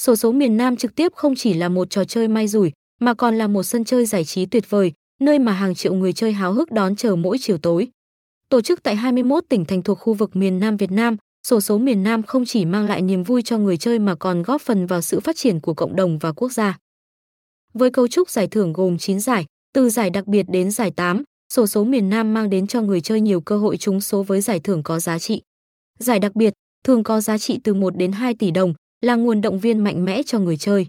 Sổ số miền Nam trực tiếp không chỉ là một trò chơi may rủi, mà còn là một sân chơi giải trí tuyệt vời, nơi mà hàng triệu người chơi háo hức đón chờ mỗi chiều tối. Tổ chức tại 21 tỉnh thành thuộc khu vực miền Nam Việt Nam, sổ số miền Nam không chỉ mang lại niềm vui cho người chơi mà còn góp phần vào sự phát triển của cộng đồng và quốc gia. Với cấu trúc giải thưởng gồm 9 giải, từ giải đặc biệt đến giải 8, sổ số miền Nam mang đến cho người chơi nhiều cơ hội trúng số với giải thưởng có giá trị. Giải đặc biệt thường có giá trị từ 1 đến 2 tỷ đồng, là nguồn động viên mạnh mẽ cho người chơi.